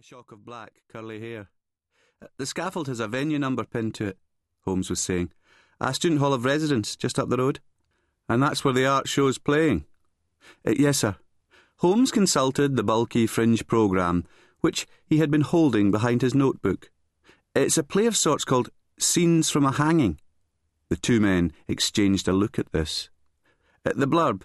a shock of black, curly hair. Uh, the scaffold has a venue number pinned to it, Holmes was saying. A student hall of residence just up the road. And that's where the art show's playing. Uh, yes, sir. Holmes consulted the bulky fringe programme, which he had been holding behind his notebook. It's a play of sorts called Scenes from a Hanging. The two men exchanged a look at this. At the blurb,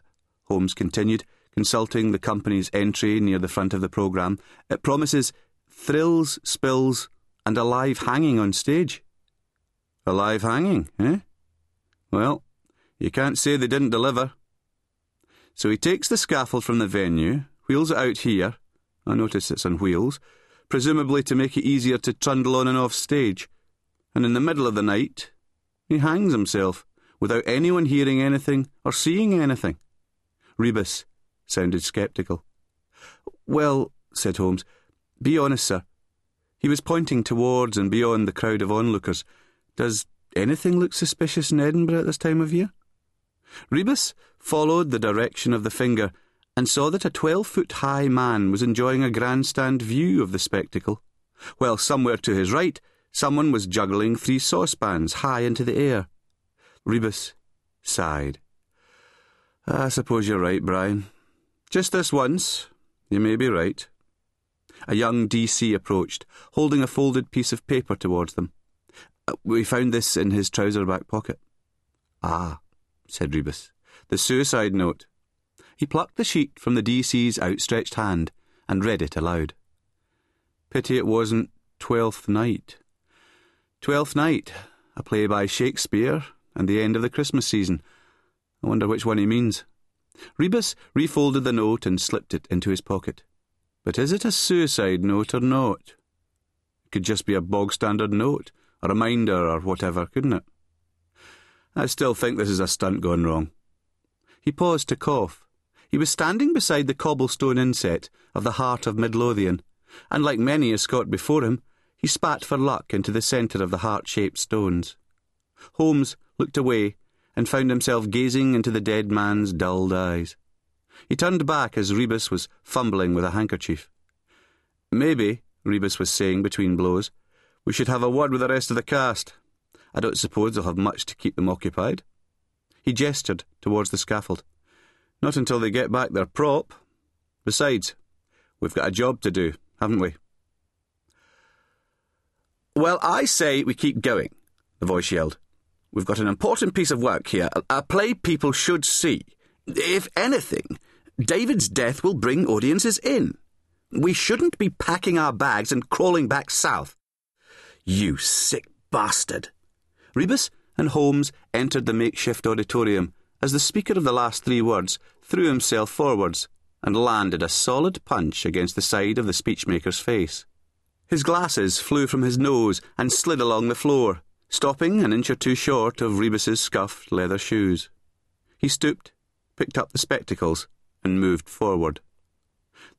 Holmes continued, consulting the company's entry near the front of the programme, it promises thrills, spills, and a live hanging on stage. A live hanging, eh? Well, you can't say they didn't deliver. So he takes the scaffold from the venue, wheels it out here. I notice it's on wheels, presumably to make it easier to trundle on and off stage. And in the middle of the night, he hangs himself without anyone hearing anything or seeing anything. Rebus sounded sceptical. Well, said Holmes, be honest, sir. He was pointing towards and beyond the crowd of onlookers. Does anything look suspicious in Edinburgh at this time of year? Rebus followed the direction of the finger and saw that a twelve foot high man was enjoying a grandstand view of the spectacle, while somewhere to his right someone was juggling three saucepans high into the air. Rebus sighed. I suppose you're right, Brian. Just this once, you may be right. A young DC approached, holding a folded piece of paper towards them. Uh, we found this in his trouser back pocket. Ah, said Rebus. The suicide note. He plucked the sheet from the DC's outstretched hand and read it aloud. Pity it wasn't Twelfth Night. Twelfth Night, a play by Shakespeare, and the end of the Christmas season. I wonder which one he means. Rebus refolded the note and slipped it into his pocket. But is it a suicide note or not? It could just be a bog standard note, a reminder or whatever, couldn't it? I still think this is a stunt gone wrong. He paused to cough. He was standing beside the cobblestone inset of the heart of Midlothian, and like many a Scot before him, he spat for luck into the centre of the heart shaped stones. Holmes looked away and found himself gazing into the dead man's dulled eyes. He turned back as Rebus was fumbling with a handkerchief. Maybe, Rebus was saying between blows, we should have a word with the rest of the cast. I don't suppose they'll have much to keep them occupied. He gestured towards the scaffold. Not until they get back their prop. Besides, we've got a job to do, haven't we? Well, I say we keep going, the voice yelled. We've got an important piece of work here, a play people should see. If anything, David's death will bring audiences in. We shouldn't be packing our bags and crawling back south. You sick bastard. Rebus and Holmes entered the makeshift auditorium as the speaker of the last three words threw himself forwards and landed a solid punch against the side of the speechmaker's face. His glasses flew from his nose and slid along the floor, stopping an inch or two short of Rebus's scuffed leather shoes. He stooped, picked up the spectacles, and moved forward.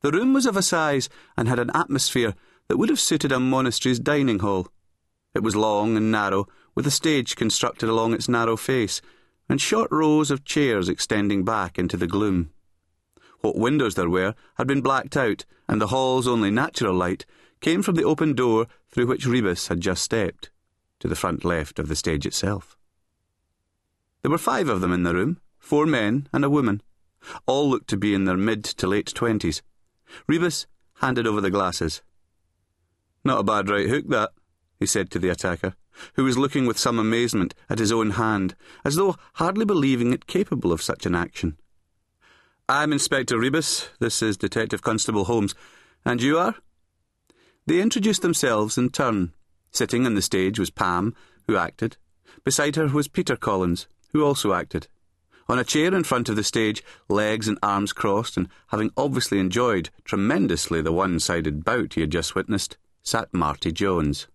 The room was of a size and had an atmosphere that would have suited a monastery's dining hall. It was long and narrow, with a stage constructed along its narrow face, and short rows of chairs extending back into the gloom. What windows there were had been blacked out, and the hall's only natural light came from the open door through which Rebus had just stepped to the front left of the stage itself. There were five of them in the room, four men and a woman. All looked to be in their mid to late twenties. Rebus handed over the glasses. Not a bad right hook, that, he said to the attacker, who was looking with some amazement at his own hand, as though hardly believing it capable of such an action. I'm Inspector Rebus. This is Detective Constable Holmes. And you are? They introduced themselves in turn. Sitting on the stage was Pam, who acted. Beside her was Peter Collins, who also acted. On a chair in front of the stage, legs and arms crossed, and having obviously enjoyed tremendously the one sided bout he had just witnessed, sat Marty Jones.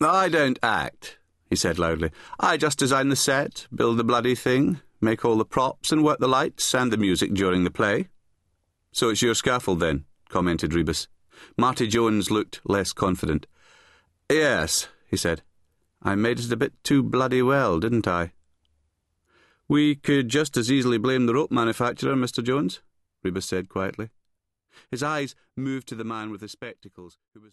I don't act, he said loudly. I just design the set, build the bloody thing, make all the props, and work the lights and the music during the play. So it's your scaffold, then, commented Rebus. Marty Jones looked less confident. Yes, he said. I made it a bit too bloody well, didn't I? We could just as easily blame the rope manufacturer, Mr. Jones, Rebus said quietly. His eyes moved to the man with the spectacles, who was